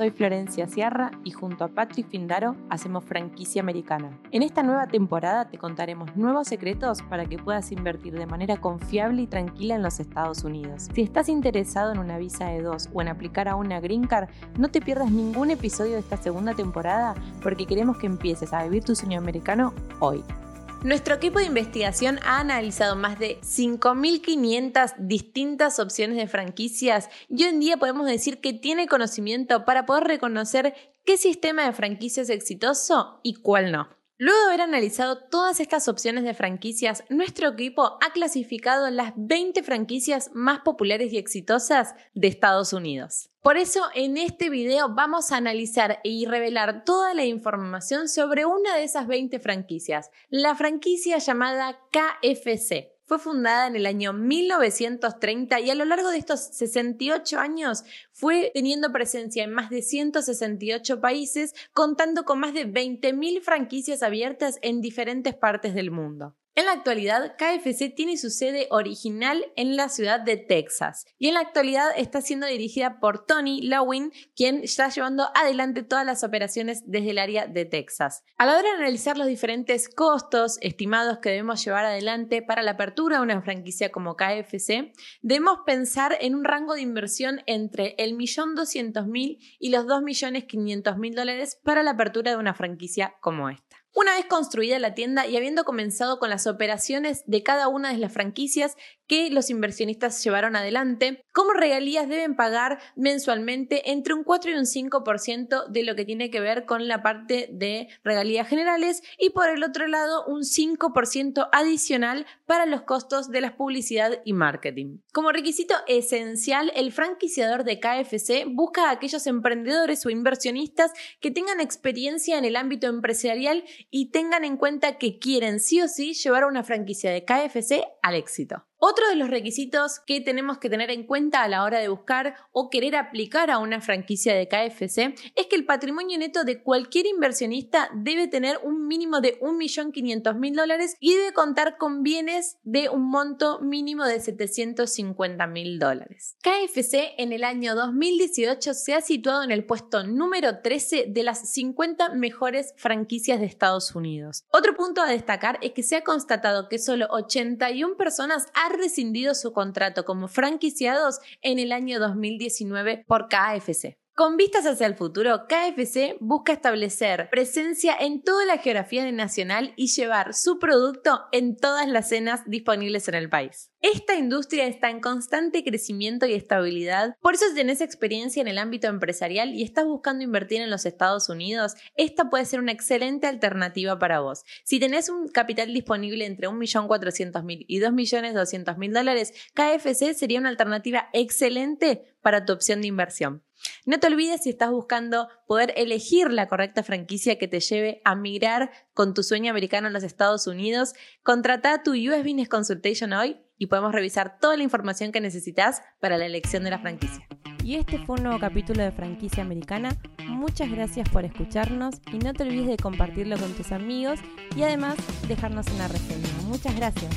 soy Florencia Sierra y junto a Patrick Findaro hacemos franquicia americana. En esta nueva temporada te contaremos nuevos secretos para que puedas invertir de manera confiable y tranquila en los Estados Unidos. Si estás interesado en una visa de dos o en aplicar a una Green Card, no te pierdas ningún episodio de esta segunda temporada porque queremos que empieces a vivir tu sueño americano hoy. Nuestro equipo de investigación ha analizado más de 5.500 distintas opciones de franquicias y hoy en día podemos decir que tiene conocimiento para poder reconocer qué sistema de franquicia es exitoso y cuál no. Luego de haber analizado todas estas opciones de franquicias, nuestro equipo ha clasificado las 20 franquicias más populares y exitosas de Estados Unidos. Por eso en este video vamos a analizar y revelar toda la información sobre una de esas 20 franquicias, la franquicia llamada KFC. Fue fundada en el año 1930 y a lo largo de estos 68 años fue teniendo presencia en más de 168 países, contando con más de 20.000 franquicias abiertas en diferentes partes del mundo. En la actualidad, KFC tiene su sede original en la ciudad de Texas y en la actualidad está siendo dirigida por Tony Lowin, quien está llevando adelante todas las operaciones desde el área de Texas. A la hora de analizar los diferentes costos estimados que debemos llevar adelante para la apertura de una franquicia como KFC, debemos pensar en un rango de inversión entre el millón doscientos mil y los dos millones quinientos mil dólares para la apertura de una franquicia como esta. Una vez construida la tienda y habiendo comenzado con las operaciones de cada una de las franquicias que los inversionistas llevaron adelante, como regalías deben pagar mensualmente entre un 4 y un 5% de lo que tiene que ver con la parte de regalías generales y por el otro lado un 5% adicional para los costos de la publicidad y marketing. Como requisito esencial, el franquiciador de KFC busca a aquellos emprendedores o inversionistas que tengan experiencia en el ámbito empresarial y tengan en cuenta que quieren sí o sí llevar una franquicia de KFC al éxito. Otro de los requisitos que tenemos que tener en cuenta a la hora de buscar o querer aplicar a una franquicia de KFC es que el patrimonio neto de cualquier inversionista debe tener un mínimo de 1.500.000 dólares y debe contar con bienes de un monto mínimo de 750.000 dólares. KFC en el año 2018 se ha situado en el puesto número 13 de las 50 mejores franquicias de Estados Unidos. Otro punto a destacar es que se ha constatado que solo 81 personas han rescindido su contrato como franquiciados en el año 2019 por KFC. Con vistas hacia el futuro, KFC busca establecer presencia en toda la geografía nacional y llevar su producto en todas las cenas disponibles en el país. Esta industria está en constante crecimiento y estabilidad, por eso si tenés experiencia en el ámbito empresarial y estás buscando invertir en los Estados Unidos, esta puede ser una excelente alternativa para vos. Si tenés un capital disponible entre 1.400.000 y 2.200.000 dólares, KFC sería una alternativa excelente para tu opción de inversión. No te olvides si estás buscando poder elegir la correcta franquicia que te lleve a migrar con tu sueño americano en los Estados Unidos, contrata tu US Business Consultation hoy y podemos revisar toda la información que necesitas para la elección de la franquicia. Y este fue un nuevo capítulo de Franquicia Americana. Muchas gracias por escucharnos y no te olvides de compartirlo con tus amigos y además dejarnos una reseña. Muchas gracias.